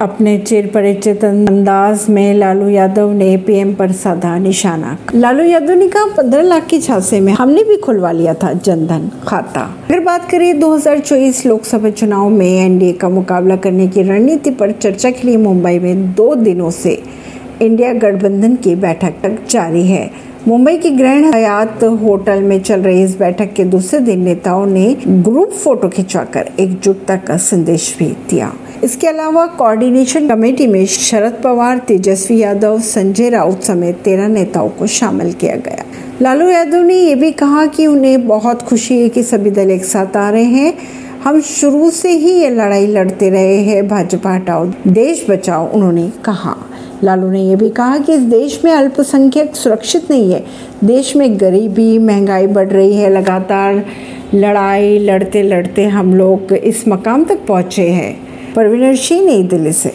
अपने चिर परिचित अंदाज में लालू यादव ने पीएम पर साधा निशाना। लालू यादव ने कहा, पंद्रह लाख की छासे में हमने भी खुलवा लिया था जनधन खाता। अगर बात करें 2024 लोकसभा चुनाव में एनडीए का मुकाबला करने की रणनीति पर चर्चा के लिए मुंबई में दो दिनों से इंडिया गठबंधन की बैठक तक जारी है। मुंबई की ग्रैंड हयात होटल में चल रही इस बैठक के दूसरे दिन नेताओं ने ग्रुप फ़ोटो खिंचवाकर एकजुटता का संदेश भी दिया। इसके अलावा कोऑर्डिनेशन कमेटी में शरद पवार, तेजस्वी यादव, संजय राउत समेत तेरह नेताओं को शामिल किया गया। लालू यादव ने यह भी कहा कि उन्हें बहुत खुशी है कि सभी दल एक साथ आ रहे हैं। हम शुरू से ही ये लड़ाई लड़ते रहे हैं, भाजपा हटाओ, देश बचाओ, उन्होंने कहा। लालू ने यह भी कहा कि इस देश में अल्पसंख्यक सुरक्षित नहीं है। देश में गरीबी, महँगाई बढ़ रही है, लगातार लड़ाई लड़ते लड़ते हम लोग इस मकाम तक पहुँचे हैं। परवीन सिंह नई दिल्ली से।